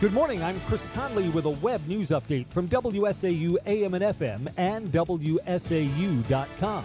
Good morning. I'm Chris Conley with a web news update from WSAU AM and FM and WSAU.com.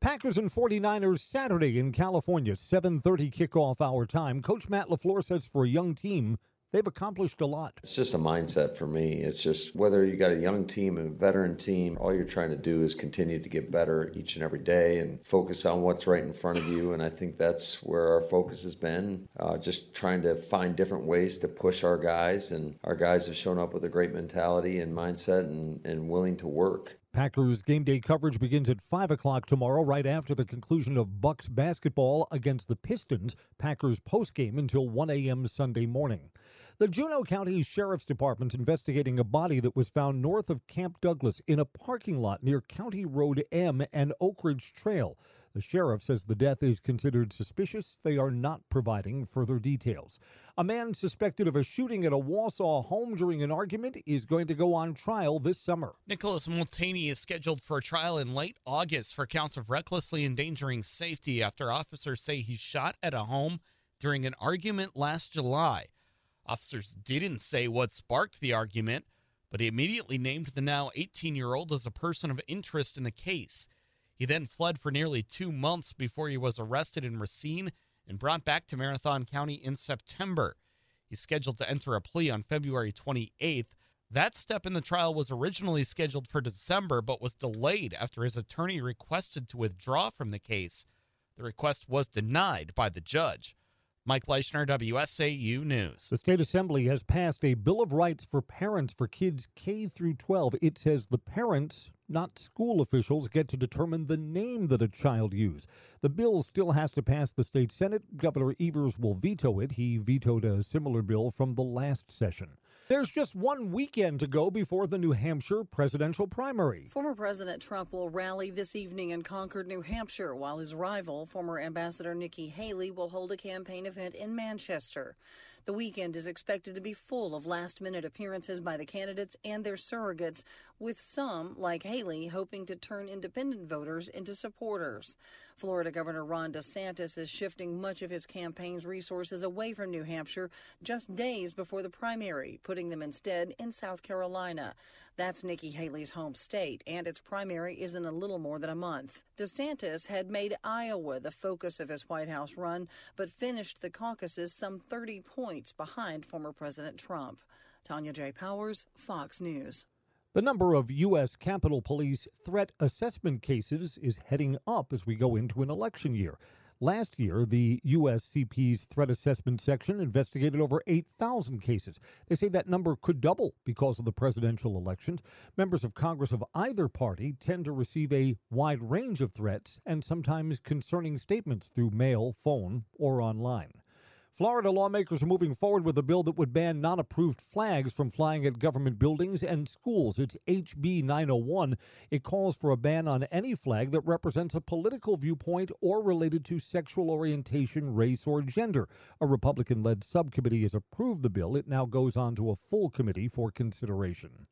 Packers and 49ers Saturday in California, 7:30 kickoff hour time. Coach Matt LaFleur says for a young team, they've accomplished a lot. It's just a mindset for me. It's just whether you got a young team, a veteran team, all you're trying to do is continue to get better each and every day and focus on what's right in front of you. And I think that's where our focus has been, uh, just trying to find different ways to push our guys. And our guys have shown up with a great mentality and mindset and, and willing to work. Packers game day coverage begins at 5 o'clock tomorrow, right after the conclusion of Bucks basketball against the Pistons. Packers postgame until 1 a.m. Sunday morning. The Juneau County Sheriff's Department is investigating a body that was found north of Camp Douglas in a parking lot near County Road M and Oak Ridge Trail. The sheriff says the death is considered suspicious. They are not providing further details. A man suspected of a shooting at a Wausau home during an argument is going to go on trial this summer. Nicholas Multaney is scheduled for a trial in late August for counts of recklessly endangering safety after officers say he shot at a home during an argument last July. Officers didn't say what sparked the argument, but he immediately named the now 18 year old as a person of interest in the case. He then fled for nearly two months before he was arrested in Racine and brought back to Marathon County in September. He's scheduled to enter a plea on February 28th. That step in the trial was originally scheduled for December, but was delayed after his attorney requested to withdraw from the case. The request was denied by the judge. Mike Leischner, WSAU News. The state assembly has passed a bill of rights for parents for kids K through 12. It says the parents, not school officials, get to determine the name that a child use. The bill still has to pass the state senate. Governor Evers will veto it. He vetoed a similar bill from the last session. There's just one weekend to go before the New Hampshire presidential primary. Former President Trump will rally this evening in Concord, New Hampshire, while his rival, former Ambassador Nikki Haley, will hold a campaign event in Manchester. The weekend is expected to be full of last minute appearances by the candidates and their surrogates, with some, like Haley, hoping to turn independent voters into supporters. Florida Governor Ron DeSantis is shifting much of his campaign's resources away from New Hampshire just days before the primary, putting them instead in South Carolina. That's Nikki Haley's home state, and its primary is in a little more than a month. DeSantis had made Iowa the focus of his White House run, but finished the caucuses some 30 points behind former President Trump. Tanya J. Powers, Fox News. The number of U.S. Capitol Police threat assessment cases is heading up as we go into an election year. Last year, the USCP's threat assessment section investigated over 8,000 cases. They say that number could double because of the presidential elections. Members of Congress of either party tend to receive a wide range of threats and sometimes concerning statements through mail, phone, or online. Florida lawmakers are moving forward with a bill that would ban non approved flags from flying at government buildings and schools. It's HB 901. It calls for a ban on any flag that represents a political viewpoint or related to sexual orientation, race, or gender. A Republican led subcommittee has approved the bill. It now goes on to a full committee for consideration.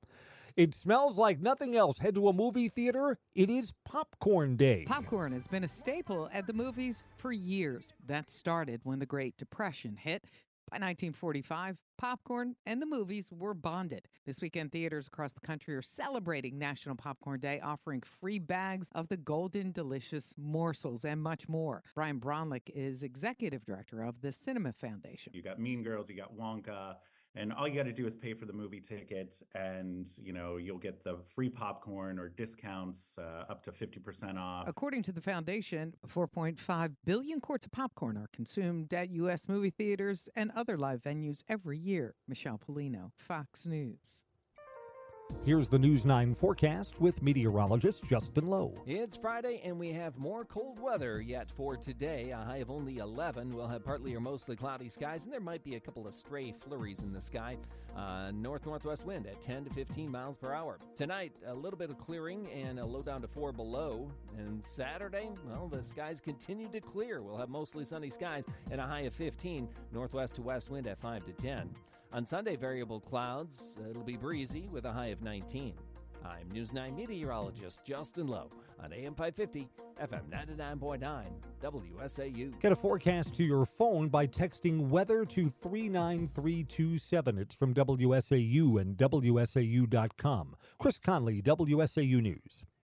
It smells like nothing else. Head to a movie theater. It is popcorn day. Popcorn has been a staple at the movies for years. That started when the Great Depression hit. By 1945, popcorn and the movies were bonded. This weekend, theaters across the country are celebrating National Popcorn Day, offering free bags of the golden, delicious morsels and much more. Brian Braunlich is executive director of the Cinema Foundation. You got Mean Girls, you got Wonka, and all you got to do is pay for the movie ticket and you know you'll get the free popcorn or discounts uh, up to 50% off. According to the foundation 4.5 billion quarts of popcorn are consumed at u.s movie theaters and other live venues every year. Michelle Pellino fox news Here's the News 9 forecast with meteorologist Justin Loew. It's Friday and we have more cold weather yet for today. A high of only 11. We'll have partly or mostly cloudy skies and there might be a couple of stray flurries in the sky. Uh, north northwest wind at 10 to 15 miles per hour. Tonight, a little bit of clearing and a low down to 4 below. And Saturday, well, the skies continue to clear. We'll have mostly sunny skies and a high of 15. Northwest to west wind at 5 to 10. On Sunday, variable clouds. It'll be breezy with a high of 19. I'm News 9 meteorologist Justin Loew on AM 550, FM 99.9, WSAU. Get a forecast to your phone by texting weather to 39327. It's from WSAU and WSAU.com. Chris Conley, WSAU News.